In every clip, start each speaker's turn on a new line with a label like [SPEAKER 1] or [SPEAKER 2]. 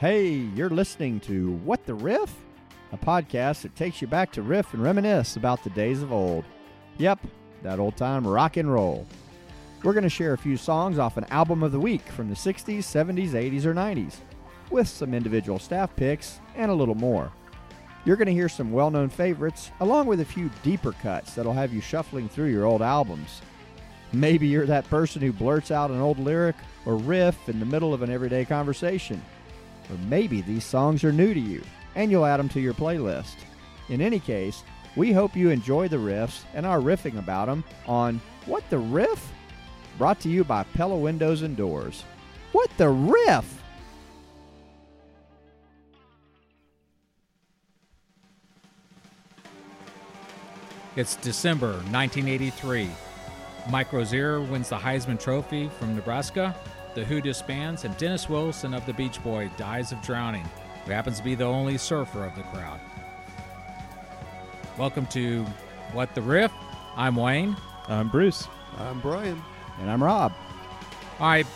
[SPEAKER 1] Hey, you're listening to What the Riff? A podcast that takes you back to riff and reminisce about the days of old. Yep, that old time rock and roll. We're going to share a few songs off an album of the week from the 60s, 70s, 80s, or 90s, with some individual staff picks and a little more. You're going to hear some well known favorites, along with a few deeper cuts that'll have you shuffling through your old albums. Maybe you're that person who blurts out an old lyric or riff in the middle of an everyday conversation. Or maybe these songs are new to you and you'll add them to your playlist. In any case, we hope you enjoy the riffs and our riffing about them on What the Riff? Brought to you by Pella Windows and Doors. What the Riff?
[SPEAKER 2] It's December 1983. Mike Rozier wins the Heisman Trophy from Nebraska. The Who disbands, and Dennis Wilson of the Beach Boy dies of drowning, who happens to be the only surfer of the crowd. Welcome to What the Riff. I'm Wayne.
[SPEAKER 3] I'm Bruce.
[SPEAKER 4] I'm Brian.
[SPEAKER 1] And I'm Rob.
[SPEAKER 2] All right,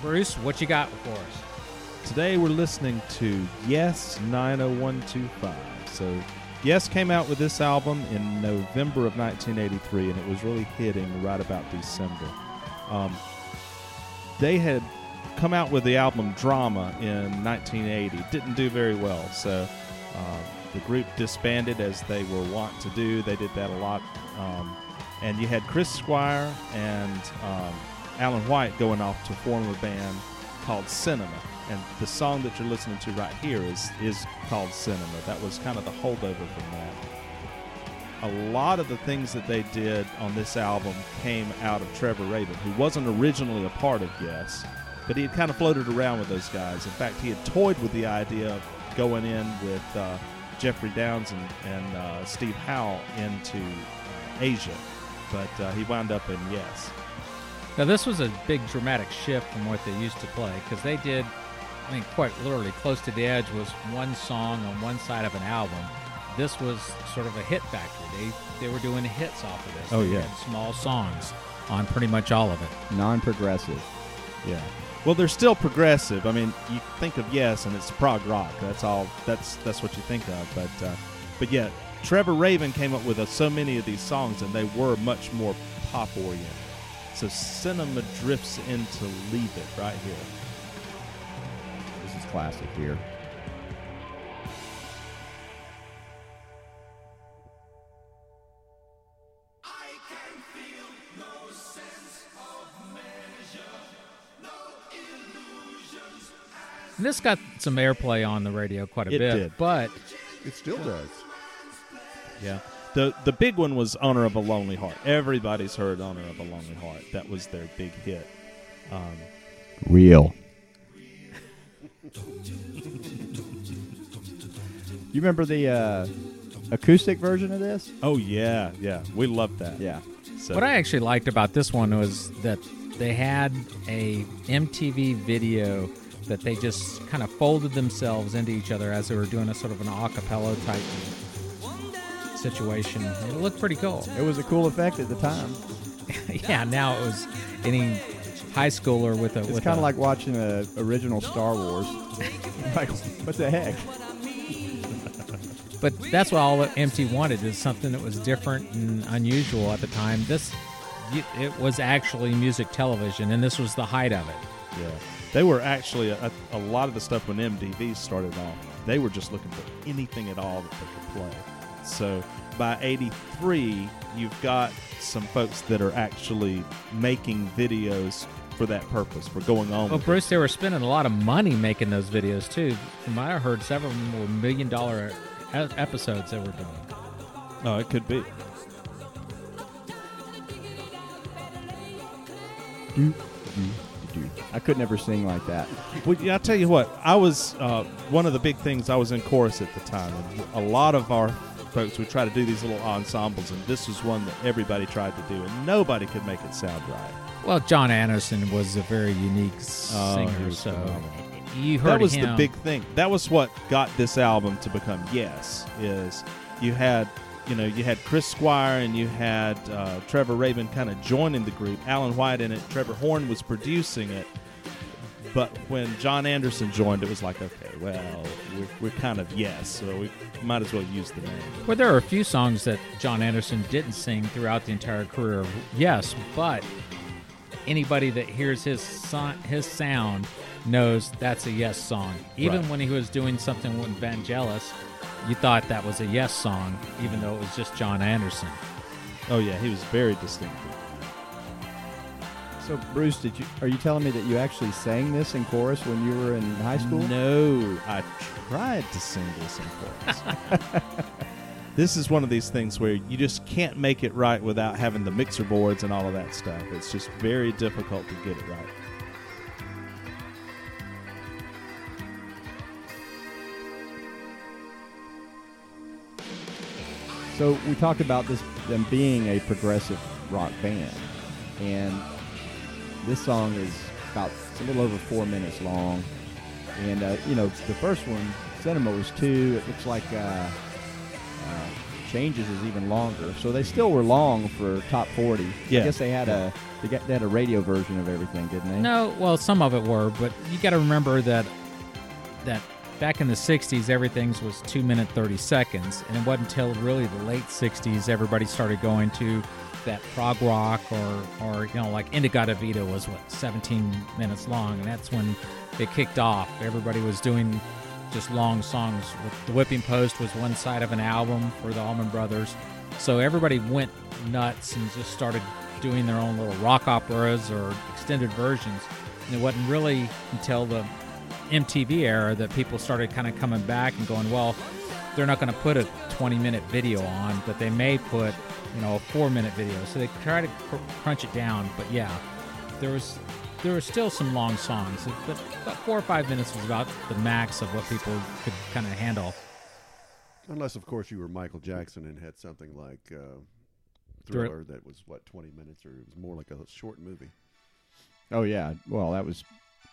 [SPEAKER 2] Bruce, what you got for us?
[SPEAKER 3] Today we're listening to Yes 90125. So, Yes came out with this album in November of 1983, and it was really hitting right about December. Um, they had come out with the album Drama in 1980. Didn't do very well, so uh, the group disbanded as they were wont to do. They did that a lot. Um, and you had Chris Squire and um, Alan White going off to form a band called Cinema. And the song that you're listening to right here is is called Cinema. That was kind of the holdover from that. A lot of the things that they did on this album came out of Trevor Rabin, who wasn't originally a part of Yes, but he had kind of floated around with those guys. In fact, he had toyed with the idea of going in with uh, Geoff Downes and, and uh, Steve Howe into uh, Asia, but uh, he wound up in Yes.
[SPEAKER 2] Now, this was a big dramatic shift from what they used to play because they did, I mean, quite literally, Close to the Edge was one song on one side of an album. This was sort of a hit factory. They they were doing hits off of this.
[SPEAKER 3] Oh,
[SPEAKER 2] They
[SPEAKER 3] yeah.
[SPEAKER 2] small songs on pretty much all of it.
[SPEAKER 1] Non progressive.
[SPEAKER 3] Yeah. Well, they're still progressive. I mean, you think of Yes, and it's prog rock. That's all. That's that's what you think of. But uh, but yeah, Trevor Rabin came up with uh, so many of these songs, and they were much more pop oriented. So cinema drifts into Leave It right here.
[SPEAKER 1] This is classic here.
[SPEAKER 2] This got some airplay on the radio quite a
[SPEAKER 3] It
[SPEAKER 2] bit,
[SPEAKER 3] did.
[SPEAKER 2] but
[SPEAKER 4] It still does.
[SPEAKER 3] Yeah. The the big one was Owner of a Lonely Heart. Everybody's heard Owner of a Lonely Heart. That was their big hit. Um,
[SPEAKER 1] Real. you remember the uh, acoustic version of this?
[SPEAKER 3] oh yeah, yeah. We loved that.
[SPEAKER 1] Yeah.
[SPEAKER 3] So,
[SPEAKER 2] what I actually liked about this one was that they had a MTV video that they just kind of folded themselves into each other as they were doing a sort of an a cappella type situation. It looked pretty cool.
[SPEAKER 1] It was a cool effect at the time.
[SPEAKER 2] yeah, now it was any high schooler with a
[SPEAKER 1] It's kind of like watching a original Star Wars. like, what the heck?
[SPEAKER 2] But that's what all MT wanted is something that was different and unusual at the time. This it was actually music television, and this was the height of it.
[SPEAKER 3] Yeah. They were actually a, a lot of the stuff when MTV started off. They were just looking for anything at all that they could play. So by '83, you've got some folks that are actually making videos for that purpose, for going on.
[SPEAKER 2] Well,
[SPEAKER 3] with
[SPEAKER 2] Bruce, they were spending a lot of money making those videos too. From what I heard, several of them were million dollar episodes they were doing.
[SPEAKER 3] Oh, it could be.
[SPEAKER 1] I could never sing like that.
[SPEAKER 3] Well, yeah, I'll tell you what. I was uh, one of the big things. I was in chorus at the time, and a lot of our folks would try to do these little ensembles, and this was one that everybody tried to do, and nobody could make it sound right.
[SPEAKER 2] Well, Jon Anderson was a very unique
[SPEAKER 3] Oh,
[SPEAKER 2] singer,
[SPEAKER 3] was
[SPEAKER 2] so
[SPEAKER 3] phenomenal.
[SPEAKER 2] you heard
[SPEAKER 3] that was
[SPEAKER 2] him.
[SPEAKER 3] the big thing. That was what got this album to become Yes. Is you had you know you had Chris Squire and you had uh, Trevor Rabin kind of joining the group. Alan White in it. Trevor Horn was producing it. But when Jon Anderson joined, it was like, okay, well, we're, we're kind of yes, so we might as well use the name.
[SPEAKER 2] Well, there are a few songs that Jon Anderson didn't sing throughout the entire career. Yes, but anybody that hears his son, his sound knows that's a Yes song. Even
[SPEAKER 3] Right.
[SPEAKER 2] when he was doing something with Vangelis, you thought that was a Yes song, even though it was just Jon Anderson.
[SPEAKER 3] Oh yeah, he was very distinctive.
[SPEAKER 1] So, Bruce, did you are you telling me that you actually sang this in chorus when you were in high school?
[SPEAKER 3] No, I tried to sing this in chorus. this is one of these things where you just can't make it right without having the mixer boards and all of that stuff. It's just very difficult to get it right.
[SPEAKER 1] So we talked about this them being a progressive rock band, and this song is about it's a little over four minutes long, and uh, you know the first one, Cinema, was two. It looks like uh, uh, Changes is even longer, so they still were long for top forty.
[SPEAKER 3] Yeah.
[SPEAKER 1] I guess they had a they, got, they had a radio version of everything, didn't they?
[SPEAKER 2] No, well, some of it were, but you got to remember that that back in the '60s, everything was two minute thirty seconds, and it wasn't until really the late '60s everybody started going to that prog rock or or you know like In-A-Gadda-Da-Vida was what 17 minutes long, and that's when it kicked off. Everybody was doing just long songs. The Whipping Post was one side of an album for the Allman Brothers, so everybody went nuts and just started doing their own little rock operas or extended versions. And it wasn't really until the MTV era that people started kind of coming back and going, well, they're not going to put a 20 minute video on, but they may put, you know, a four minute video. So they try to cr- crunch it down. But yeah, there was there were still some long songs, but about four or five minutes was about the max of what people could kind of handle.
[SPEAKER 4] Unless, of course, you were Michael Jackson and had something like uh, Thriller that was, what, 20 minutes, or it was more like a short movie.
[SPEAKER 1] Oh yeah. Well, that was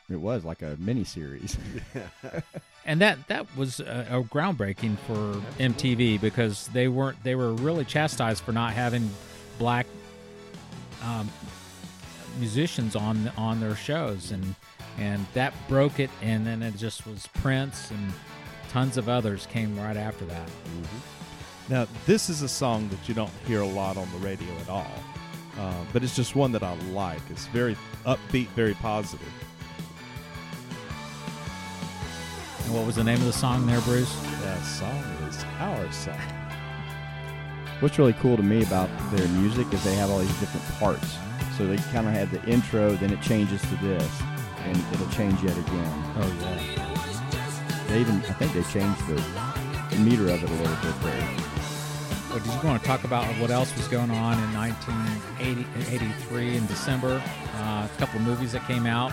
[SPEAKER 1] it was like a mini series.
[SPEAKER 2] and that that was a, a groundbreaking for MTV because they weren't they were really chastised for not having black um, musicians on on their shows and and that broke it and then it just was Prince and tons of others came right after that.
[SPEAKER 3] Now, this is a song that you don't hear a lot on the radio at all, uh, but it's just one that I like. It's very upbeat, very positive.
[SPEAKER 2] And what was the name of the song there, Bruce?
[SPEAKER 3] That song is Our Song.
[SPEAKER 1] What's really cool to me about their music is they have all these different parts. So they kind of have the intro, then it changes to this, and it'll change yet again.
[SPEAKER 2] Oh yeah.
[SPEAKER 1] They even, I think they changed the meter of it a little bit there.
[SPEAKER 2] Well, did you want to talk about what else was going on in 1983 in December? Uh, a couple of movies that came out.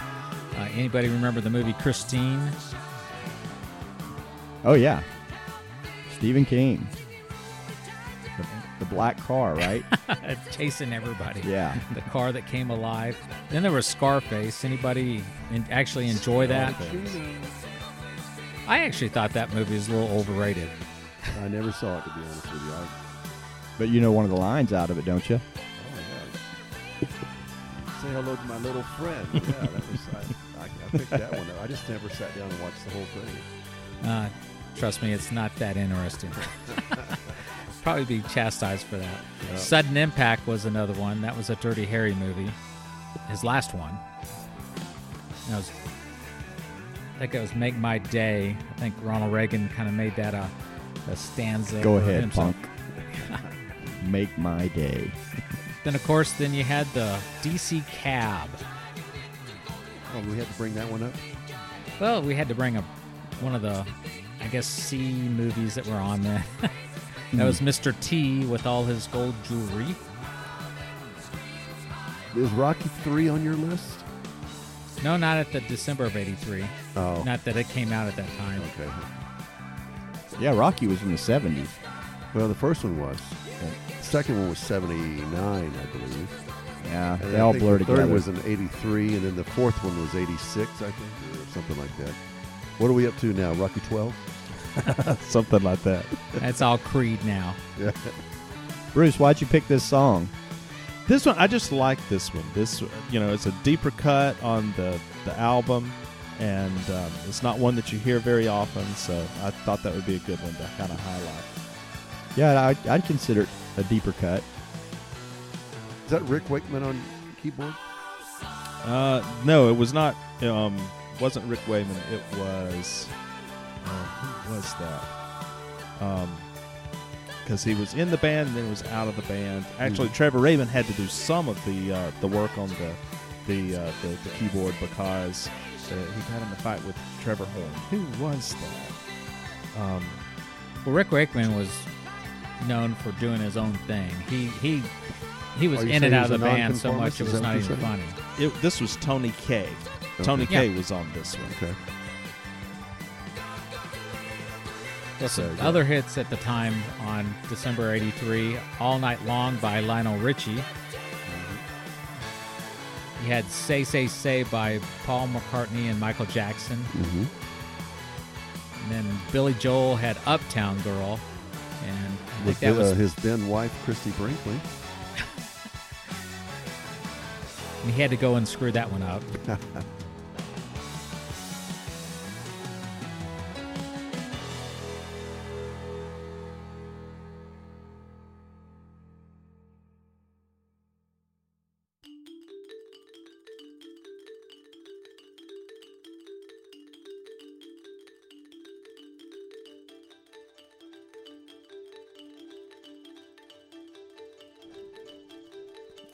[SPEAKER 2] Uh, anybody remember the movie Christine?
[SPEAKER 1] Oh yeah, Stephen King. The, the black car, right?
[SPEAKER 2] Chasing everybody.
[SPEAKER 1] yeah.
[SPEAKER 2] The car that came alive. Then there was Scarface. Anybody in, actually enjoy that? I actually thought that movie was a little overrated.
[SPEAKER 4] I never saw it, to be honest with you. I,
[SPEAKER 1] But you know one of the lines out of it, don't you?
[SPEAKER 4] oh, yeah. Say hello to my little friend. Yeah, that was, I, I, I picked that one up. I just never sat down and watched the whole thing.
[SPEAKER 2] Uh, trust me, it's not that interesting. Probably be chastised for that.
[SPEAKER 4] Yeah.
[SPEAKER 2] Sudden Impact was another one. That was a Dirty Harry movie. His last one. That was, I think it was Make My Day. I think Ronald Reagan kind of made that a, a stanza.
[SPEAKER 1] Go ahead,
[SPEAKER 2] himself.
[SPEAKER 1] punk. Make my day.
[SPEAKER 2] Then, of course, then you had the DC Cab.
[SPEAKER 4] Oh, we had to bring that one up?
[SPEAKER 2] Well, we had to bring up one of the, I guess, C movies that were on there. that hmm. was Mr. T with all his gold jewelry.
[SPEAKER 4] Is Rocky 3 on your list?
[SPEAKER 2] No, not at the December of '83.
[SPEAKER 4] Oh.
[SPEAKER 2] Not that it came out at that time.
[SPEAKER 4] Okay.
[SPEAKER 1] Yeah, Rocky was in the 70s.
[SPEAKER 4] Well, the first one was. The second one was 79, I believe.
[SPEAKER 1] Yeah,
[SPEAKER 4] And
[SPEAKER 1] they
[SPEAKER 4] I
[SPEAKER 1] all blurred
[SPEAKER 4] the
[SPEAKER 1] together.
[SPEAKER 4] third was in 83, and then the fourth one was 86, I think, or something like that. What are we up to now? Rocky 12?
[SPEAKER 3] Something like that.
[SPEAKER 2] That's all Creed now.
[SPEAKER 4] Yeah.
[SPEAKER 1] Bruce, why'd you pick this song?
[SPEAKER 3] This one, I just like this one. This, you know, it's a deeper cut on the the album. and um, it's not one that you hear very often. So I thought that would be a good one to kind of highlight.
[SPEAKER 1] Yeah, I'd, I'd consider it a deeper cut.
[SPEAKER 4] Is that Rick Wakeman on keyboard?
[SPEAKER 3] Uh, no, it was not. Um, wasn't Rick Wakeman. It was. Uh, who was that? Um, because he was in the band and then was out of the band. Actually,
[SPEAKER 4] Mhm.
[SPEAKER 3] Trevor Rabin had to do some of the uh, the work on the the, uh, the the keyboard because uh, he got in a fight with Trevor Horn. Who was that? Um,
[SPEAKER 2] Well, Rick Wakeman was known for doing his own thing. He he he was in and out of the band so much it was not even funny.
[SPEAKER 3] It, this was Tony Kaye. Tony
[SPEAKER 4] Okay.
[SPEAKER 3] Kaye was on this one.
[SPEAKER 4] Okay.
[SPEAKER 2] Plus,
[SPEAKER 3] So, yeah.
[SPEAKER 2] other hits at the time on December '83, "All Night Long" by Lionel Richie. You had "Say Say Say" by Paul McCartney and Michael Jackson,
[SPEAKER 4] Mm-hmm.
[SPEAKER 2] and then Billy Joel had "Uptown Girl," and I
[SPEAKER 4] With
[SPEAKER 2] that was
[SPEAKER 4] uh, his then wife, Christie Brinkley.
[SPEAKER 2] And he had to go and screw that one up.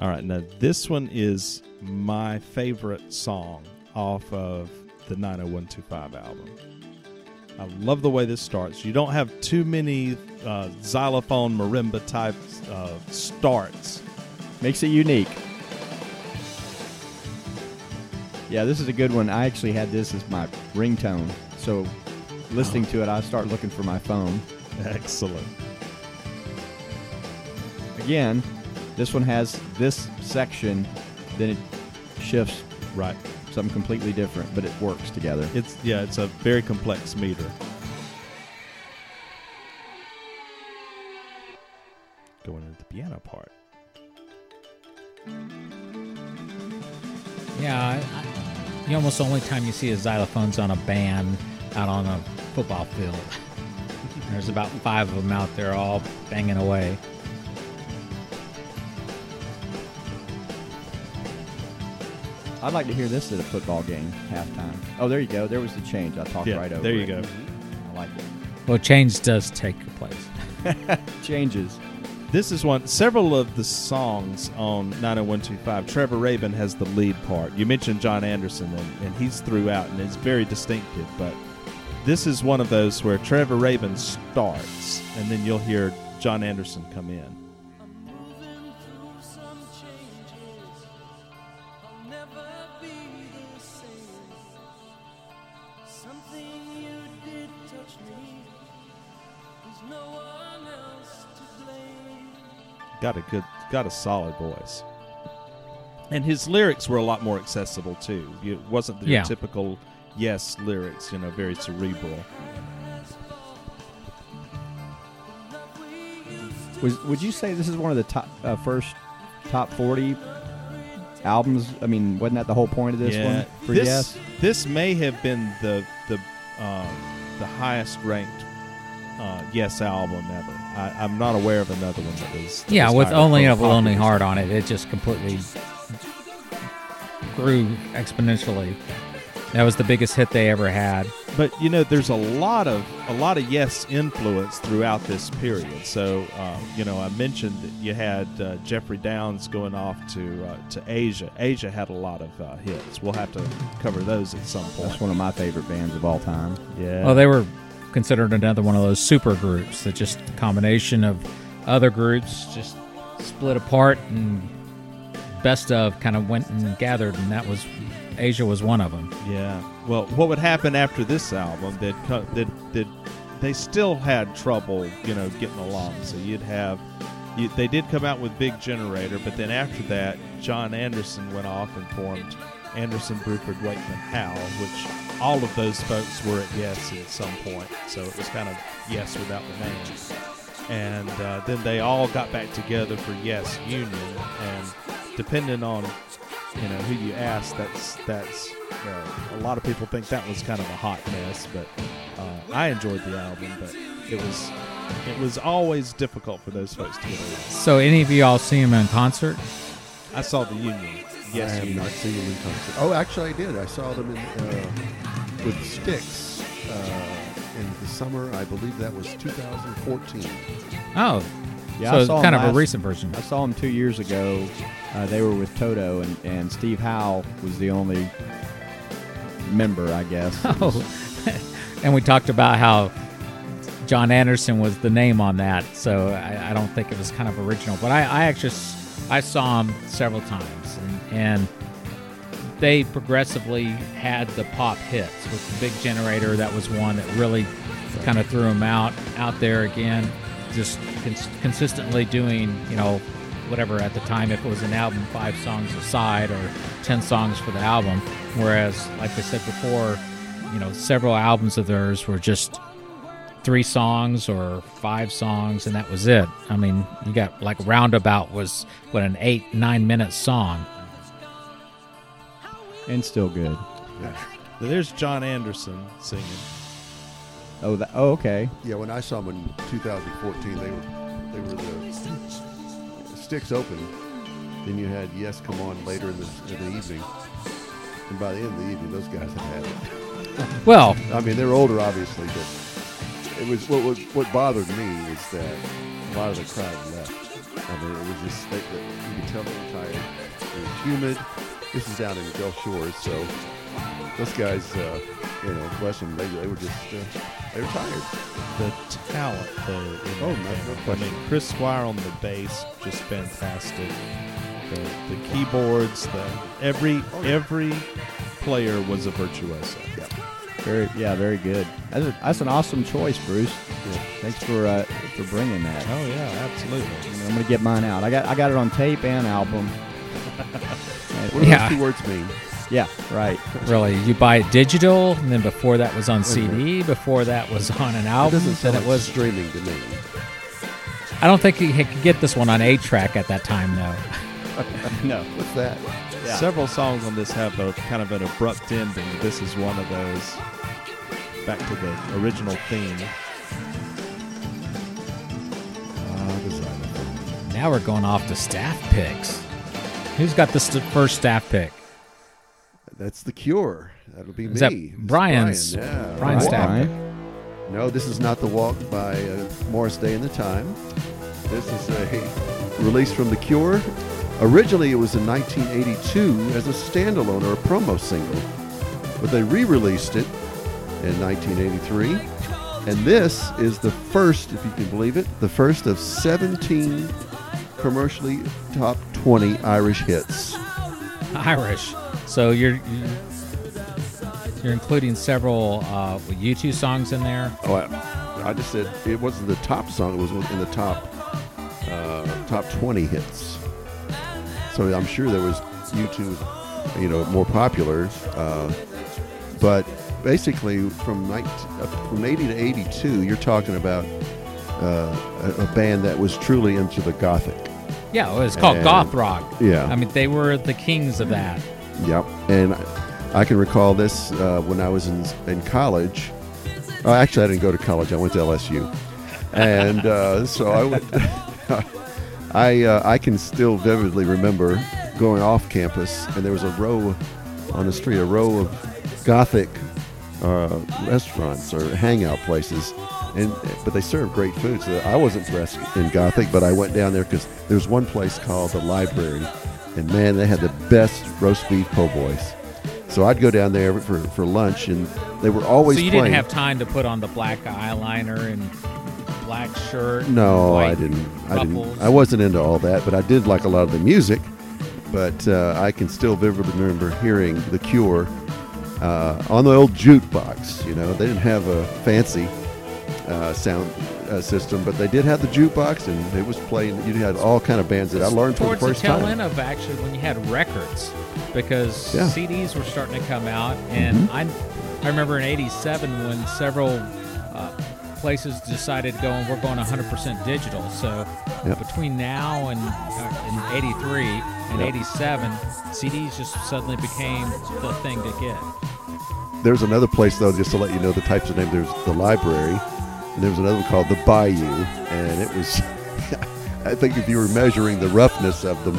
[SPEAKER 3] All right, now this one is my favorite song off of the 90125 album. I love the way this starts. You don't have too many uh, xylophone marimba type uh, starts.
[SPEAKER 1] Makes it unique. Yeah, this is a good one. I actually had this as my ringtone. So listening to it, I start looking for my phone.
[SPEAKER 3] Excellent.
[SPEAKER 1] Again, this one has this section, then it shifts
[SPEAKER 3] Right.
[SPEAKER 1] something completely different, but it works together.
[SPEAKER 3] It's yeah, it's a very complex meter. Going into the piano part.
[SPEAKER 2] Yeah, I, I, you almost the only time you see a xylophone's on a band out on a football field. There's about five of them out there all banging away.
[SPEAKER 1] I'd like to hear this at a football game halftime. Oh, there you go. There was the change. I talked
[SPEAKER 3] Yeah,
[SPEAKER 1] right over
[SPEAKER 3] there you
[SPEAKER 1] it.
[SPEAKER 3] go. Mm-hmm.
[SPEAKER 1] I like it.
[SPEAKER 2] Well, change does take place.
[SPEAKER 1] Changes.
[SPEAKER 3] This is one. Several of the songs on 90125, Trevor Rabin has the lead part. You mentioned Jon Anderson, and, and he's throughout, and it's very distinctive. But this is one of those where Trevor Rabin starts, and then you'll hear Jon Anderson come in. Got a good, got a solid voice. And his lyrics were a lot more accessible too. It wasn't the
[SPEAKER 2] Yeah.
[SPEAKER 3] typical yes lyrics, you know, very cerebral.
[SPEAKER 1] Was would you say this is one of the top uh, first top forty albums? I mean, wasn't that the whole point of this
[SPEAKER 3] yeah,
[SPEAKER 1] one for
[SPEAKER 3] this,
[SPEAKER 1] Yes?
[SPEAKER 3] This may have been the the um, the highest ranked uh, Yes album ever. I, I'm not aware of another one that was. that
[SPEAKER 2] Yeah,
[SPEAKER 3] was
[SPEAKER 2] with only a lonely heart on it, it just completely grew exponentially. That was the biggest hit they ever had.
[SPEAKER 3] But you know, there's a lot of a lot of Yes influence throughout this period. So um, you know, I mentioned that you had uh, Geoff Downes going off to uh, to Asia. Asia had a lot of uh, hits. We'll have to cover those at some point.
[SPEAKER 1] That's one of my favorite bands of all time.
[SPEAKER 3] Yeah.
[SPEAKER 2] Well, they were considered another one of those super groups that just a combination of other groups just split apart and best of kind of went and gathered, and that was Asia was one of them.
[SPEAKER 3] Yeah. Well, what would happen after this album? That that that they still had trouble, you know, getting along. So you'd have, you, they did come out with Big Generator, but then after that, Jon Anderson went off and formed Anderson, Bruford, Wakeman, Howe, which all of those folks were at Yes at some point. So it was kind of Yes without the name. And uh, then they all got back together for Yes Union, and depending on you know who you ask that's that's a lot of people think that was kind of a hot mess, but uh, I enjoyed the album. But it was it was always difficult for those folks to get along.
[SPEAKER 2] So, any of y'all see him in concert?
[SPEAKER 3] I saw the Union.
[SPEAKER 4] Yes, I
[SPEAKER 3] Yes,
[SPEAKER 4] have
[SPEAKER 3] Union.
[SPEAKER 4] not seen them in concert. Oh, actually, I did. I saw them in, uh, with Styx uh, in the summer. I believe that was 2014.
[SPEAKER 2] Oh,
[SPEAKER 1] Yeah,
[SPEAKER 2] so
[SPEAKER 1] I
[SPEAKER 2] it's
[SPEAKER 1] saw
[SPEAKER 2] kind
[SPEAKER 1] him
[SPEAKER 2] of a recent version.
[SPEAKER 1] I saw them two years ago. Uh, they were with Toto, and, and Steve Howe was the only member, I guess.
[SPEAKER 2] Oh, and we talked about how Jon Anderson was the name on that, so I, I don't think it was kind of original. But I, I actually s- I saw them several times, and, and they progressively had the pop hits with the Big Generator. That was one that really kind of threw them out out there again, just cons- consistently doing you know whatever at the time if it was an album five songs a side or 10 songs for the album whereas like i said before you know several albums of theirs were just three songs or five songs and that was it i mean you got like roundabout was what an eight nine minute song
[SPEAKER 1] and still good.
[SPEAKER 3] There's Jon Anderson singing.
[SPEAKER 1] Oh, that, oh, okay.
[SPEAKER 4] Yeah, when I saw them in 2014, they were they were the Styx open. Then you had Yes Come On later in the, in the evening. And by the end of the evening, those guys had had it.
[SPEAKER 2] well
[SPEAKER 4] I mean, they're older, obviously, but it was what was what bothered me was that a lot of the crowd left. I mean, it was just they, you could tell they were tired. It was humid. This is down in the Gulf Shores, so those guys, uh, you know, bless them, they, they were just uh, they were tired.
[SPEAKER 3] The talent, though. in
[SPEAKER 4] Oh, no- no.
[SPEAKER 3] I mean, Chris Squire on the bass, just fantastic. The, the keyboards, the every
[SPEAKER 4] Oh, yeah.
[SPEAKER 3] every player was a virtuoso.
[SPEAKER 1] Very, yeah, very good. That's, a, that's an awesome choice, Bruce.
[SPEAKER 4] Yeah.
[SPEAKER 1] Thanks for uh, for bringing that.
[SPEAKER 3] Oh yeah, absolutely.
[SPEAKER 1] I'm gonna get mine out. I got I got it on tape and album.
[SPEAKER 4] What do
[SPEAKER 2] Yeah.
[SPEAKER 4] those two words mean?
[SPEAKER 1] yeah, right.
[SPEAKER 2] really you buy it digital and then before that was on cd before that was on an album
[SPEAKER 4] doesn't
[SPEAKER 2] then it was
[SPEAKER 4] streaming to me.
[SPEAKER 2] i don't think you could get this one on a track at that time though
[SPEAKER 1] no.
[SPEAKER 4] What's that?
[SPEAKER 1] Yeah.
[SPEAKER 3] Several songs on this have a kind of an abrupt ending. This is one of those. Back to the original theme.
[SPEAKER 4] The
[SPEAKER 2] now we're going off to staff picks who's got the st- first staff pick
[SPEAKER 4] That's the Cure. That'll be
[SPEAKER 2] Is
[SPEAKER 4] me.
[SPEAKER 2] that Brian's-
[SPEAKER 4] Brian, yeah.
[SPEAKER 2] Brian's
[SPEAKER 4] Walk.
[SPEAKER 2] staff
[SPEAKER 1] pick.
[SPEAKER 4] No, this is not the Walk by uh, Morris Day and the Time. This is a release from the Cure. Originally, it was in 1982 as a standalone or a promo single, but they re-released it in 1983. And this is the first, if you can believe it, the first of 17 commercially top 20 Irish hits.
[SPEAKER 2] Irish. So you're you're, you're including several uh, U2 songs in there.
[SPEAKER 4] Oh, I, I just said it wasn't the top song; it was in the top uh, top 20 hits. So I'm sure there was U2, you know, more popular. Uh, but basically, from 19, uh, from 80 to 82, you're talking about uh, a, a band that was truly into the gothic.
[SPEAKER 2] Yeah, it was called
[SPEAKER 4] And-
[SPEAKER 2] goth rock.
[SPEAKER 4] Yeah.
[SPEAKER 2] I mean they were the kings of that.
[SPEAKER 4] Yep. And I- I can recall this uh, when I was in, in college. Oh, actually, I didn't go to college. I went to LSU. And uh, so I went. I, uh, I can still vividly remember going off campus, and there was a row on the street, a row of Gothic uh, restaurants or hangout places. And, but they served great food, so I wasn't dressed in Gothic, but I went down there because there was one place called the Library, and man, they had the best roast beef po' boys. So I'd go down there for, for lunch, and they were always
[SPEAKER 2] so you
[SPEAKER 4] playing.
[SPEAKER 2] didn't have time to put on the black eyeliner and black shirt.
[SPEAKER 4] No, I didn't. I didn't. I wasn't into all that, but I did like a lot of the music. But uh, I can still vividly remember hearing The Cure uh, on the old jukebox. You know, they didn't have a fancy uh, sound uh, system, but they did have the jukebox, and it was playing. You had all kind of bands that I learned for the
[SPEAKER 2] towards the
[SPEAKER 4] first
[SPEAKER 2] tail
[SPEAKER 4] time.
[SPEAKER 2] end of actually when you had records because
[SPEAKER 4] Yeah.
[SPEAKER 2] CDs were starting to come out and
[SPEAKER 4] Mm-hmm.
[SPEAKER 2] I I remember in 87 when several uh, places decided to go and we're going 100% digital. So
[SPEAKER 4] Yep.
[SPEAKER 2] between now and uh, in 83 and
[SPEAKER 4] Yep.
[SPEAKER 2] 87, CDs just suddenly became the thing to get.
[SPEAKER 4] There's another place though, just to let you know the types of names. There's the library, and there was another one called the Bayou, and it was. I think if you were measuring the roughness of them,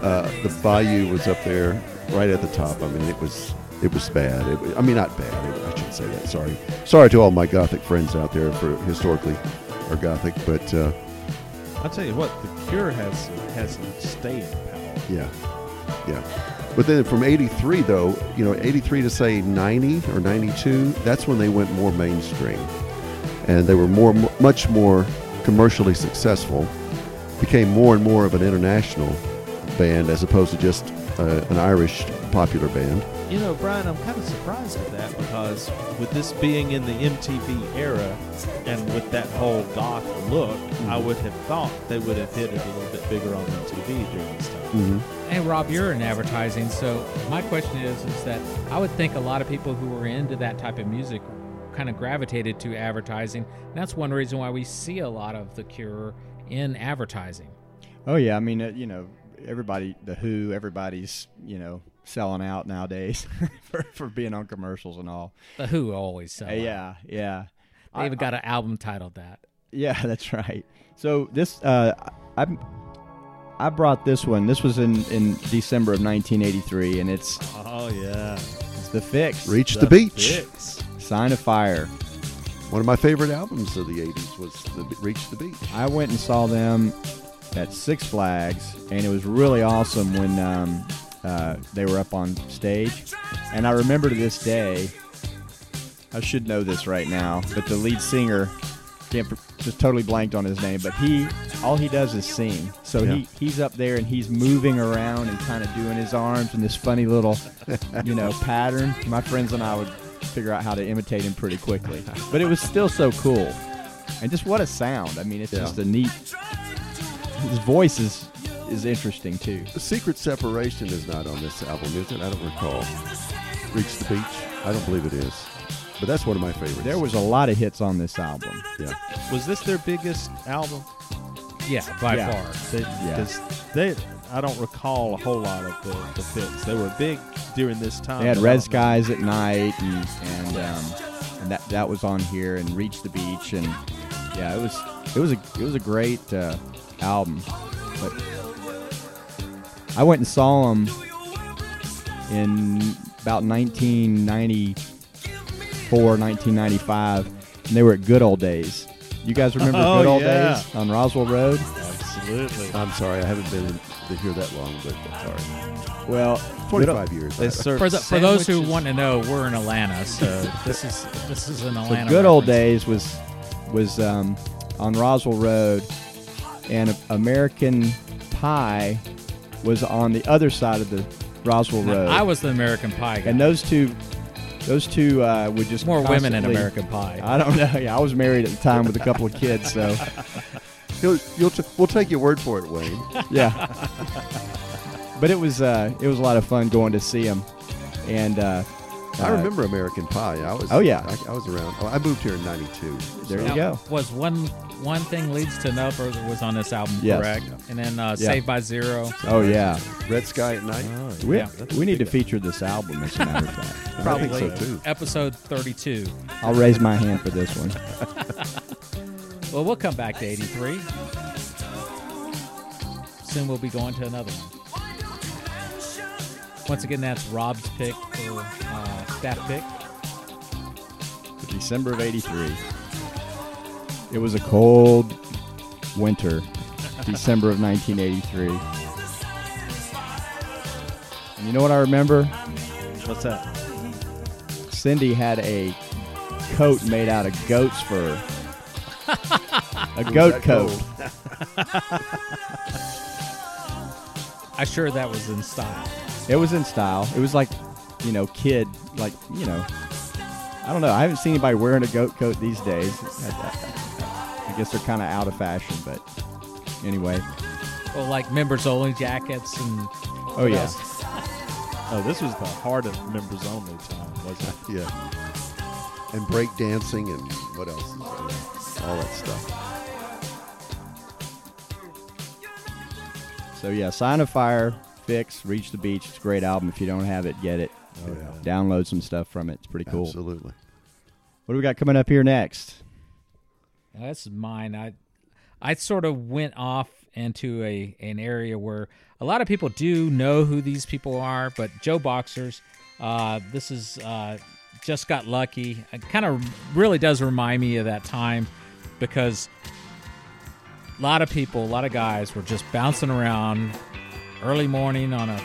[SPEAKER 4] uh, the Bayou was up there, right at the top. I mean, it was it was bad. It was, I mean, not bad. It, shouldn't say that. Sorry, sorry to all my Gothic friends out there for historically or Gothic, but uh,
[SPEAKER 3] I'll tell you what, the Cure has has some staying power.
[SPEAKER 4] yeah, yeah. But then from '83 though, you know, '83 to say '90 or '92, that's when they went more mainstream, and they were more, much more commercially successful. Became more and more of an international band as opposed to just uh, an Irish popular band.
[SPEAKER 3] You know, Brian, I'm kind of surprised at that because with this being in the MTV era and with that whole goth look, I would have thought they would have hit it a little bit bigger on MTV during this time.
[SPEAKER 4] Mm-hmm.
[SPEAKER 2] Hey Rob, you're in advertising, so my question is is that I would think a lot of people who were into that type of music kind of gravitated to advertising. And that's one reason why we see a lot of the Cure in advertising.
[SPEAKER 1] Oh yeah, I mean, uh, you know, everybody, the Who, everybody's, you know, selling out nowadays for, for being on commercials and all.
[SPEAKER 2] The Who always sell.
[SPEAKER 1] Uh,
[SPEAKER 2] out.
[SPEAKER 1] yeah, yeah.
[SPEAKER 2] They even got an album titled that.
[SPEAKER 1] Yeah, that's right. So this, uh, I, I brought this one. This was in in December of 1983, and it's
[SPEAKER 3] Oh yeah,
[SPEAKER 1] it's the Fixx,
[SPEAKER 4] Reach the, beach.
[SPEAKER 3] Fixx.
[SPEAKER 1] Sign of Fire.
[SPEAKER 4] One of my favorite albums of the '80s was the, "Reach the Beach."
[SPEAKER 1] I went and saw them at Six Flags, and it was really awesome when um, uh, they were up on stage. And I remember to this day, I should know this right now, but the lead singer can't just totally blanked on his name, but he all he does is sing. So
[SPEAKER 4] Yeah.
[SPEAKER 1] he he's up there and he's moving around and kind of doing his arms in this funny little, you know, pattern. My friends and I would figure out how to imitate him pretty quickly, but it was still so cool. And just what a sound! I mean, it's
[SPEAKER 4] Yeah.
[SPEAKER 1] just a neat. His voice is is interesting too.
[SPEAKER 4] The Secret Separation is not on this album, is it? I don't recall. Reach the Beach? I don't believe it is. But that's one of my favorites.
[SPEAKER 1] There was a lot of hits on this album.
[SPEAKER 4] yeah.
[SPEAKER 3] Was this their biggest album?
[SPEAKER 2] Yeah, by
[SPEAKER 1] Yeah.
[SPEAKER 2] far.
[SPEAKER 3] Because they, I don't recall a whole lot of the, the Fixx. They were big during this time.
[SPEAKER 1] They had
[SPEAKER 3] but I
[SPEAKER 1] Red
[SPEAKER 3] don't know.
[SPEAKER 1] Skies at Night, and and, um, and that that was on here, and Reach the Beach, and yeah, it was it was a it was a great uh, album. But I went and saw them in about 1994, 1995, and they were at Good Old Days. You guys remember
[SPEAKER 3] Oh,
[SPEAKER 1] Good Old
[SPEAKER 3] yeah.
[SPEAKER 1] Days on Roswell Road?
[SPEAKER 3] Absolutely.
[SPEAKER 4] I'm sorry, I haven't been in, to hear that long, but sorry.
[SPEAKER 1] Well,
[SPEAKER 4] 25 years.
[SPEAKER 3] They
[SPEAKER 4] I-
[SPEAKER 2] For, the, for those who want to know, we're in Atlanta, so this is this is an
[SPEAKER 1] So
[SPEAKER 2] Atlanta.
[SPEAKER 1] good old days was was um, on Roswell Road, and American Pie was on the other side of the Roswell
[SPEAKER 2] Now,
[SPEAKER 1] Road.
[SPEAKER 2] I was the American Pie guy.
[SPEAKER 1] and those two, those two uh, would just
[SPEAKER 2] More women in American Pie.
[SPEAKER 1] I don't know. Yeah, I was married at the time with a couple of kids, so
[SPEAKER 4] You'll, you'll t- we'll take your word for it, Wayne.
[SPEAKER 1] yeah. but it was uh, it was a lot of fun going to see them, and uh,
[SPEAKER 4] I
[SPEAKER 1] uh,
[SPEAKER 4] remember American Pie. I was.
[SPEAKER 1] Oh, yeah.
[SPEAKER 4] I, I was around. Oh, I moved here in '92.
[SPEAKER 1] There you go.
[SPEAKER 2] Was one one thing leads to another was on this album,
[SPEAKER 1] Yes.
[SPEAKER 2] correct? And then uh,
[SPEAKER 1] Yeah.
[SPEAKER 2] Saved by Zero.
[SPEAKER 1] Oh yeah,
[SPEAKER 4] Red Sky at Night.
[SPEAKER 3] Oh,
[SPEAKER 1] we,
[SPEAKER 2] Yeah,
[SPEAKER 1] we need to feature this album as a matter of fact.
[SPEAKER 4] I
[SPEAKER 2] Probably
[SPEAKER 4] think so too.
[SPEAKER 2] episode 32.
[SPEAKER 1] I'll raise my hand for this one.
[SPEAKER 2] Well, we'll come back to 83. Soon we'll be going to another one. Once again, that's Rob's pick for uh, staff pick.
[SPEAKER 1] December of 83. It was a cold winter, December of 1983. And you know what I remember?
[SPEAKER 3] What's that?
[SPEAKER 1] Cindy had a coat made out of goat's fur. a goat coat.
[SPEAKER 4] cold?
[SPEAKER 2] I sure that was in style.
[SPEAKER 1] It was in style. It was like, you know, kid, like, you know, I don't know. I haven't seen anybody wearing a goat coat these days. I, I- I guess they're kind of out of fashion, but anyway.
[SPEAKER 2] Well, like members only jackets and.
[SPEAKER 1] Oh,
[SPEAKER 2] what
[SPEAKER 1] yeah.
[SPEAKER 2] else?
[SPEAKER 3] Oh, this was the heart of members only time, wasn't it?
[SPEAKER 4] Yeah. and break dancing and what else? is there? All that stuff.
[SPEAKER 1] So yeah, Sign of Fire, Fixx, Reach the Beach. It's a great album. If you don't have it, get it.
[SPEAKER 4] Oh, yeah.
[SPEAKER 1] Download some stuff from it. It's pretty cool.
[SPEAKER 4] Absolutely.
[SPEAKER 1] What do we got coming up here next?
[SPEAKER 2] That's mine. I I sort of went off into a an area where a lot of people do know who these people are, but JoBoxers, uh, this is uh, just got lucky. It kind of really does remind me of that time because a lot of people, a lot of guys were just bouncing around early morning on a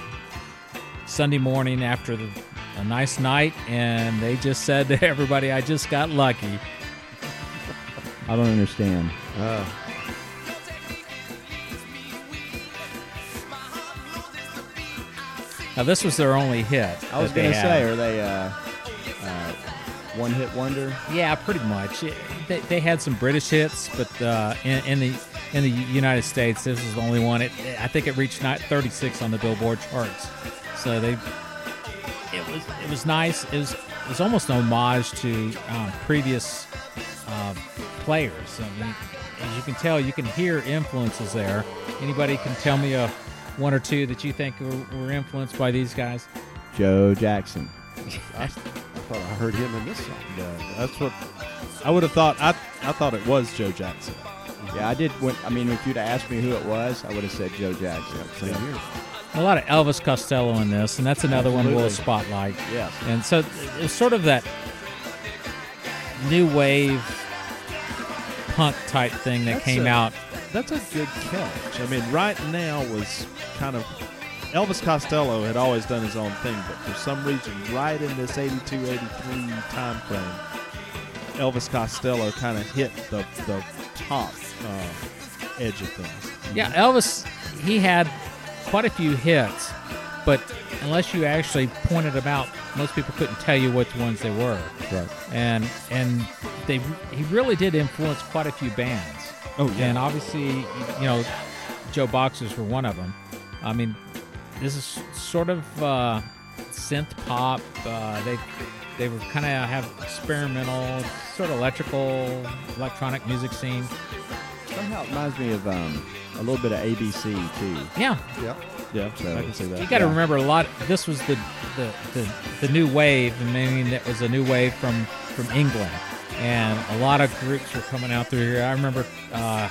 [SPEAKER 2] Sunday morning after the, a nice night, and they just said to everybody, "I just got lucky."
[SPEAKER 1] I don't understand.
[SPEAKER 4] Uh,
[SPEAKER 2] Now this was their only hit.
[SPEAKER 1] I was going to say, are they uh, uh, one hit wonder?
[SPEAKER 2] Yeah, pretty much. It- they, they had some British hits, but uh, in, in the in the United States, this was the only one. It, I think it reached 36 on the Billboard charts. So they, it was it was nice. It was it was almost an homage to um, previous uh, players. I mean, as you can tell, you can hear influences there. Anybody can tell me a one or two that you think were, were influenced by these guys?
[SPEAKER 1] Joe Jackson.
[SPEAKER 4] I, I thought I heard him in this song.
[SPEAKER 3] Yeah, that's what I would have thought. I I thought it was Joe Jackson.
[SPEAKER 1] Yeah, I did. When, I mean, if you'd asked me who it was, I would have said Joe Jackson.
[SPEAKER 4] Same here.
[SPEAKER 2] A lot of Elvis Costello in this, and that's another one we'll spotlight.
[SPEAKER 1] Yes.
[SPEAKER 2] And so it's sort of that new wave punk type thing that
[SPEAKER 3] That's
[SPEAKER 2] came
[SPEAKER 3] a-
[SPEAKER 2] out.
[SPEAKER 3] That's a good catch. I mean, right now was kind of Elvis Costello had always done his own thing, but for some reason, right in this 82, 83 time frame, Elvis Costello kind of hit the the top uh, edge of things.
[SPEAKER 2] Yeah, Elvis, he had quite a few hits, but unless you actually pointed them out, most people couldn't tell you which ones they were.
[SPEAKER 3] Right.
[SPEAKER 2] And and they he really did influence quite a few bands.
[SPEAKER 3] Oh yeah.
[SPEAKER 2] And obviously, you know, JoBoxers were one of them. I mean, this is sort of uh, synth pop. Uh, they they were kind of have experimental, sort of electrical, electronic music scene.
[SPEAKER 1] Somehow it reminds me of um, a little bit of ABC too.
[SPEAKER 2] Yeah,
[SPEAKER 4] Yeah.
[SPEAKER 3] yeah,
[SPEAKER 1] So-
[SPEAKER 3] I can see that.
[SPEAKER 2] you got to
[SPEAKER 1] Yeah.
[SPEAKER 2] remember a lot. This was the the, the the new wave. I mean, it was a new wave from from England, and a lot of groups were coming out through here. I remember uh,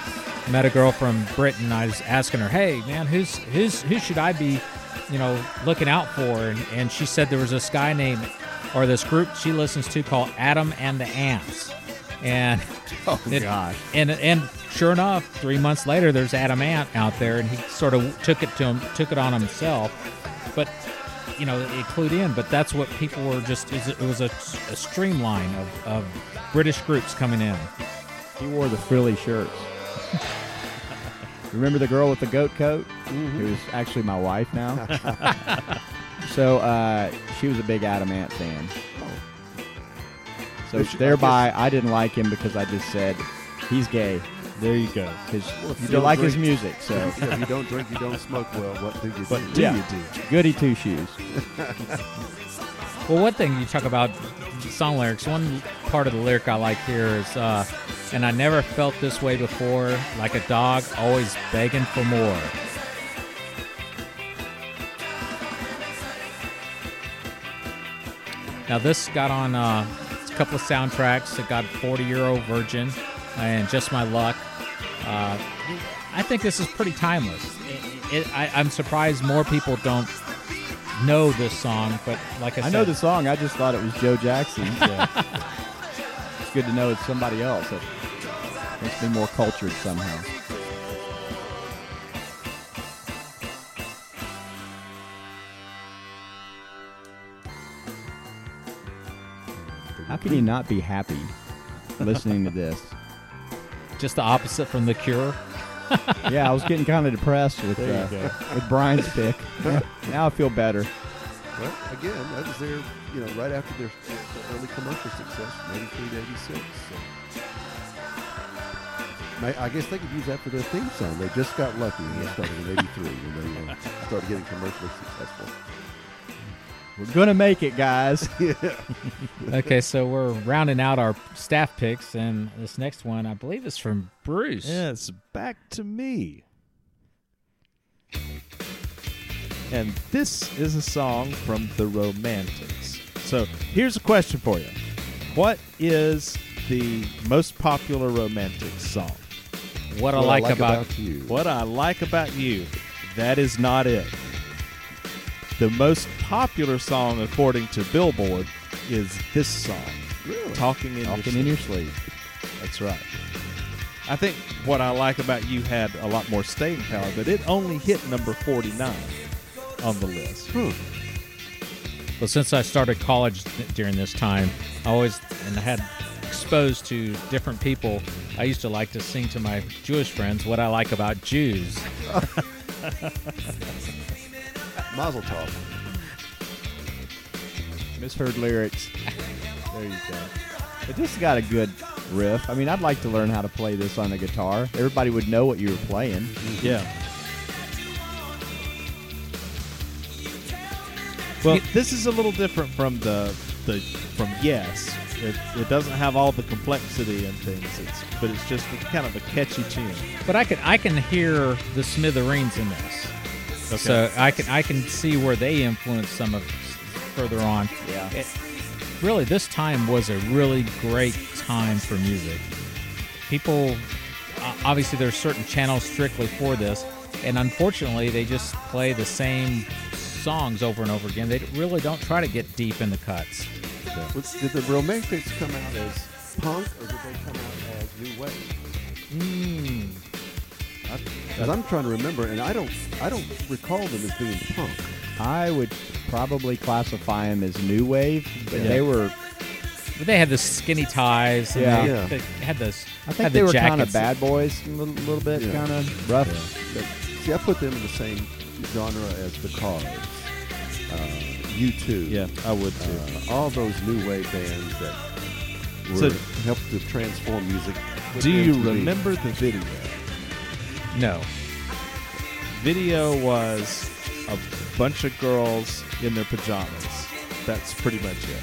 [SPEAKER 2] met a girl from Britain. I was asking her, "Hey, man, who's who's who should I be, you know, looking out for?" And, and she said there was this guy named or this group she listens to called Adam and the Ants, and
[SPEAKER 1] Oh
[SPEAKER 2] it-
[SPEAKER 1] gosh.
[SPEAKER 2] and and sure enough, three months later, there's Adam Ant out there, and he sort of took it to him, took it on himself. But you know, it clued in. But that's what people were just. It was, a, a streamline of, of British groups coming in.
[SPEAKER 1] He wore the frilly shirts. Remember the girl with the goat coat? Mm-hmm. Who's actually my wife now. so uh, she was a big Adam Ant fan. So
[SPEAKER 4] Which I
[SPEAKER 1] thereby, I, didn't like him because I just said he's gay
[SPEAKER 3] There you go.
[SPEAKER 1] because
[SPEAKER 4] Well, if
[SPEAKER 1] you
[SPEAKER 4] you
[SPEAKER 1] don't
[SPEAKER 4] don't
[SPEAKER 1] like his
[SPEAKER 4] drink-
[SPEAKER 1] music. So
[SPEAKER 4] Yeah, if you don't drink, you don't smoke. Well, what do you
[SPEAKER 3] But
[SPEAKER 4] do?
[SPEAKER 3] do
[SPEAKER 1] Yeah.
[SPEAKER 3] you do?
[SPEAKER 1] goody two shoes.
[SPEAKER 2] Well, one thing you talk about song lyrics. One part of the lyric I like here is, uh, "And I never felt this way before, like a dog always begging for more." Now this got on uh, a couple of soundtracks. It got 40 Year Old Virgin and Just My Luck. Uh, I think this is pretty timeless. It, it, I, I'm surprised more people don't know this song, but like I,
[SPEAKER 1] I
[SPEAKER 2] said,
[SPEAKER 1] know the song. I just thought it was Joe Jackson. So it's good to know it's somebody else. It makes me more cultured somehow. How can you not be happy listening to this?
[SPEAKER 2] just the opposite from The Cure.
[SPEAKER 1] Yeah, I was getting kind of depressed with
[SPEAKER 3] There you
[SPEAKER 1] uh, with Brian's pick. now I feel better.
[SPEAKER 4] Well, again, that was their, you know, right after their, their early commercial success from 83 to 86. So. May- I guess they could use that for their theme song. They just got lucky when they started in 83 when they uh, started getting commercially successful.
[SPEAKER 1] We're gonna make it, guys.
[SPEAKER 2] Okay, so we're rounding out our staff picks, and this next one, I believe, is from Bruce.
[SPEAKER 3] Yeah, it's back to me. And this is a song from the Romantics. So here's a question for you What is the most popular Romantics song?
[SPEAKER 2] What I
[SPEAKER 4] What
[SPEAKER 2] like, about,
[SPEAKER 4] you.
[SPEAKER 3] What I like about you. That is not it. The most popular song, according to Billboard, is this song.
[SPEAKER 4] Really?
[SPEAKER 3] Talking in
[SPEAKER 1] Talking
[SPEAKER 3] your
[SPEAKER 1] in your
[SPEAKER 3] sleep.
[SPEAKER 1] sleep.
[SPEAKER 3] That's right. I think what I like about you had a lot more staying power, but it only hit number 49 on the list.
[SPEAKER 4] Huh.
[SPEAKER 2] well, since I started college th- during this time, I always and I had exposed to different people. I used to like to sing to my Jewish friends what I like about Jews.
[SPEAKER 4] Mazel tov.
[SPEAKER 1] Misheard lyrics. There you go. But this got a good riff. I mean, I'd like to learn how to play this on a guitar. Everybody would know what you were playing.
[SPEAKER 3] Yeah. Well, this is a little different from the the from Yes. It, it doesn't have all the complexity and things. It's but it's just a, kind of a catchy tune.
[SPEAKER 2] But I can I can hear the Smithereens in this.
[SPEAKER 3] Okay.
[SPEAKER 2] So I can I can see where they influenced some of further on.
[SPEAKER 1] Yeah.
[SPEAKER 2] It, really, this time was a really great time for music. People, uh, obviously, there's certain channels strictly for this, and unfortunately, they just play the same songs over and over again. They really don't try to get deep in the cuts.
[SPEAKER 4] Was- Did the Romantics come out as punk or did they come out as new wave?
[SPEAKER 3] Mm.
[SPEAKER 4] Because I'm trying to remember, and I don't, I don't recall them as being punk.
[SPEAKER 1] I would probably classify them as new wave, but
[SPEAKER 3] Yeah.
[SPEAKER 1] they were.
[SPEAKER 2] But they had the skinny ties. And
[SPEAKER 1] Yeah.
[SPEAKER 2] they,
[SPEAKER 4] Yeah.
[SPEAKER 2] they had those.
[SPEAKER 1] I think
[SPEAKER 2] had
[SPEAKER 1] they
[SPEAKER 2] the
[SPEAKER 1] were kind of
[SPEAKER 2] jackets.
[SPEAKER 1] bad boys, a little, little bit,
[SPEAKER 4] Yeah.
[SPEAKER 1] kind of rough.
[SPEAKER 4] But see, I put them in the same genre as the Cars, uh, U2.
[SPEAKER 3] Yeah, I would too.
[SPEAKER 4] Uh, all those new wave bands that
[SPEAKER 3] So-
[SPEAKER 4] were helped to transform music.
[SPEAKER 3] Do you remember the video?
[SPEAKER 2] No.
[SPEAKER 3] Video was a bunch of girls in their pajamas. That's pretty much it.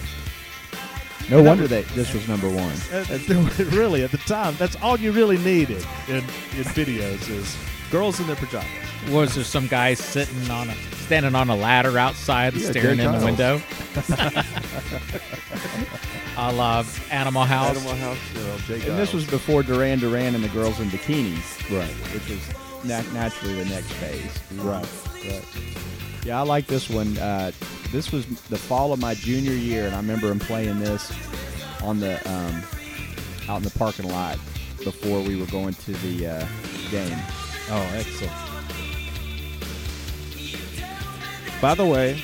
[SPEAKER 1] No wonder that this was number one.
[SPEAKER 3] Really, at the time, that's all you really needed in, in videos is girls in their pajamas.
[SPEAKER 2] Was there some guy sitting on a standing on a ladder outside
[SPEAKER 4] Yeah,
[SPEAKER 2] staring
[SPEAKER 4] Jay
[SPEAKER 2] in the window? I love Animal House.
[SPEAKER 4] Animal House, Jay
[SPEAKER 1] And this was before Duran Duran and the Girls in Bikinis,
[SPEAKER 4] right.
[SPEAKER 1] which was nat- naturally the next phase.
[SPEAKER 3] Right, right.
[SPEAKER 1] Yeah, I like this one. Uh, this was the fall of my junior year, and I remember him playing this on the um, out in the parking lot before we were going to the uh, game.
[SPEAKER 3] Oh, excellent. By the way,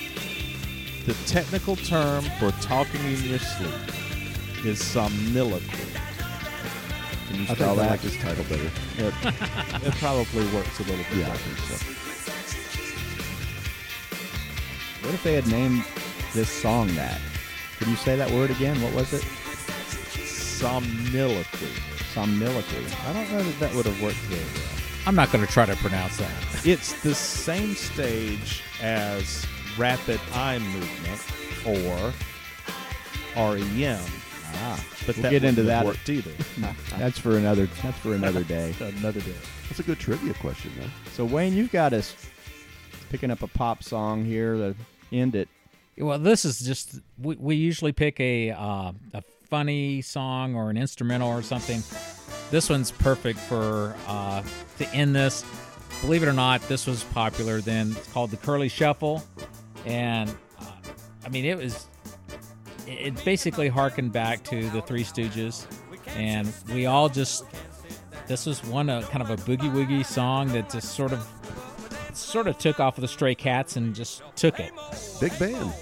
[SPEAKER 3] the technical term for talking in your sleep is somniloquy.
[SPEAKER 1] Can you
[SPEAKER 4] I think
[SPEAKER 1] spell
[SPEAKER 4] I
[SPEAKER 1] that?
[SPEAKER 4] like this title better.
[SPEAKER 3] It, it probably works a little bit
[SPEAKER 4] Yeah, I
[SPEAKER 3] better.
[SPEAKER 4] think so.
[SPEAKER 1] What if they had named this song that? Can you say that word again? What was it?
[SPEAKER 3] Somniloquy.
[SPEAKER 1] Somniloquy.
[SPEAKER 3] I don't know that that would have worked very well.
[SPEAKER 2] I'm not going to try to pronounce that.
[SPEAKER 3] It's the same stage as rapid eye movement or REM,
[SPEAKER 1] Ah,
[SPEAKER 3] but
[SPEAKER 1] We'll get into that.
[SPEAKER 3] worked either.
[SPEAKER 1] that's for another. That's for another day.
[SPEAKER 3] Another day.
[SPEAKER 4] That's a good trivia question, though.
[SPEAKER 1] So Wayne, you've got us picking up a pop song here to end it.
[SPEAKER 2] Well, this is just we, we usually pick a uh, a funny song or an instrumental or something. This one's perfect for uh, to end this. Believe it or not, this was popular then. It's called the Curly Shuffle, and uh, I mean it was it basically harkened back to the Three Stooges, and we all just this was one uh, kind of a boogie woogie song that just sort of sort of took off of the Stray Cats and just took it.
[SPEAKER 4] Big band.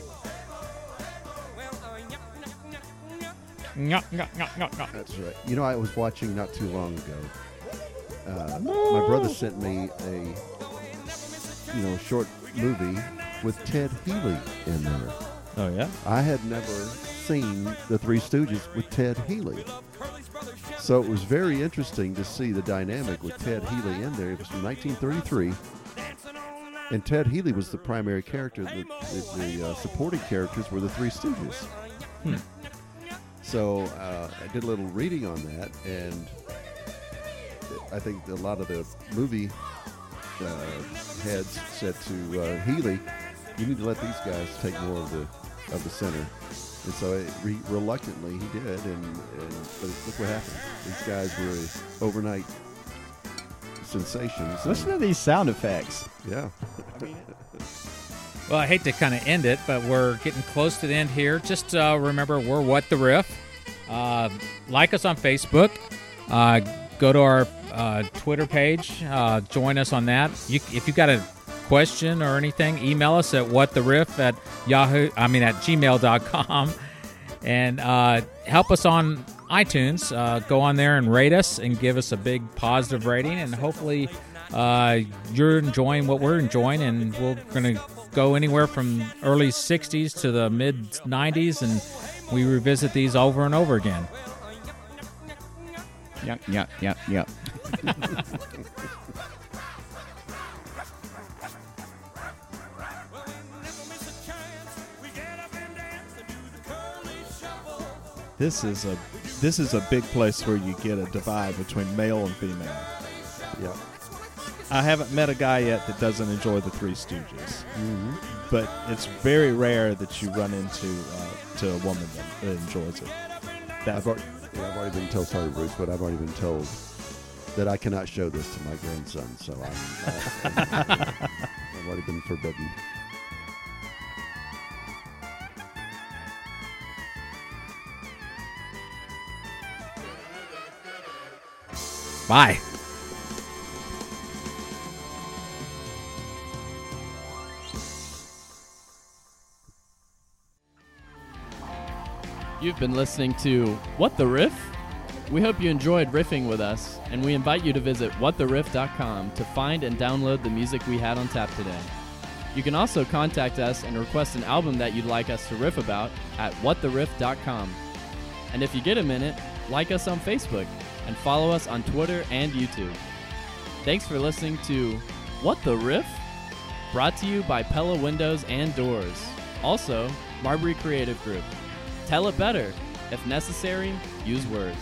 [SPEAKER 2] Nyah, nyah, nyah, nyah, nyah.
[SPEAKER 4] That's right. You know, I was watching not too long ago. Uh, my brother sent me a, you know, short movie with Ted Healy in there.
[SPEAKER 3] Oh yeah.
[SPEAKER 4] I had never seen the Three Stooges with Ted Healy. So it was very interesting to see the dynamic with Ted Healy in there. It was from 1933. and Ted Healy was the primary character. The, the, the uh, supporting characters were the Three Stooges.
[SPEAKER 3] Hmm.
[SPEAKER 4] So uh, I did a little reading on that, and I think a lot of the movie uh, heads said to uh, Healy, "You need to let these guys take more of the of the center." And so it, re- reluctantly he did, and, and but look what happened. These guys were overnight sensations.
[SPEAKER 1] Listen to these sound effects.
[SPEAKER 4] yeah.
[SPEAKER 2] Well, I hate to kind of end it, but we're getting close to the end here. Just uh, remember, we're What the Riff. Uh, like us on Facebook. Uh, go to our uh, Twitter page. Uh, join us on that. You, if you've got a question or anything, email us at whattheriff at yahoo. I mean at gmail.com, and uh, help us on iTunes. Uh, go on there and rate us and give us a big positive rating, and hopefully uh, you're enjoying what we're enjoying, and we're gonna go anywhere from early 60s to the mid 90s, and we revisit these over and over again.
[SPEAKER 1] Yep, yep, yep, yep.
[SPEAKER 3] This is a this is a big place where you get a divide between male and female.
[SPEAKER 4] Yeah.
[SPEAKER 3] I haven't met a guy yet that doesn't enjoy the Three Stooges,
[SPEAKER 4] hmm
[SPEAKER 3] but it's very rare that you run into uh, to a woman that, enjoys it. That
[SPEAKER 4] I've already, yeah, I've already been told, sorry, Bruce, but I've already been told that I cannot show this to my grandson. So I'm, uh, I've already been forbidden.
[SPEAKER 2] Bye.
[SPEAKER 5] You've been listening to What the Riff? We hope you enjoyed riffing with us, and we invite you to visit whattheriff.com to find and download the music we had on tap today. You can also contact us and request an album that you'd like us to riff about at whattheriff.com. And if you get a minute, like us on Facebook and follow us on Twitter and YouTube. Thanks for listening to What the Riff? Brought to you by Pella Windows and Doors. Also, Marbury Creative Group. Tell it better. If necessary, use words.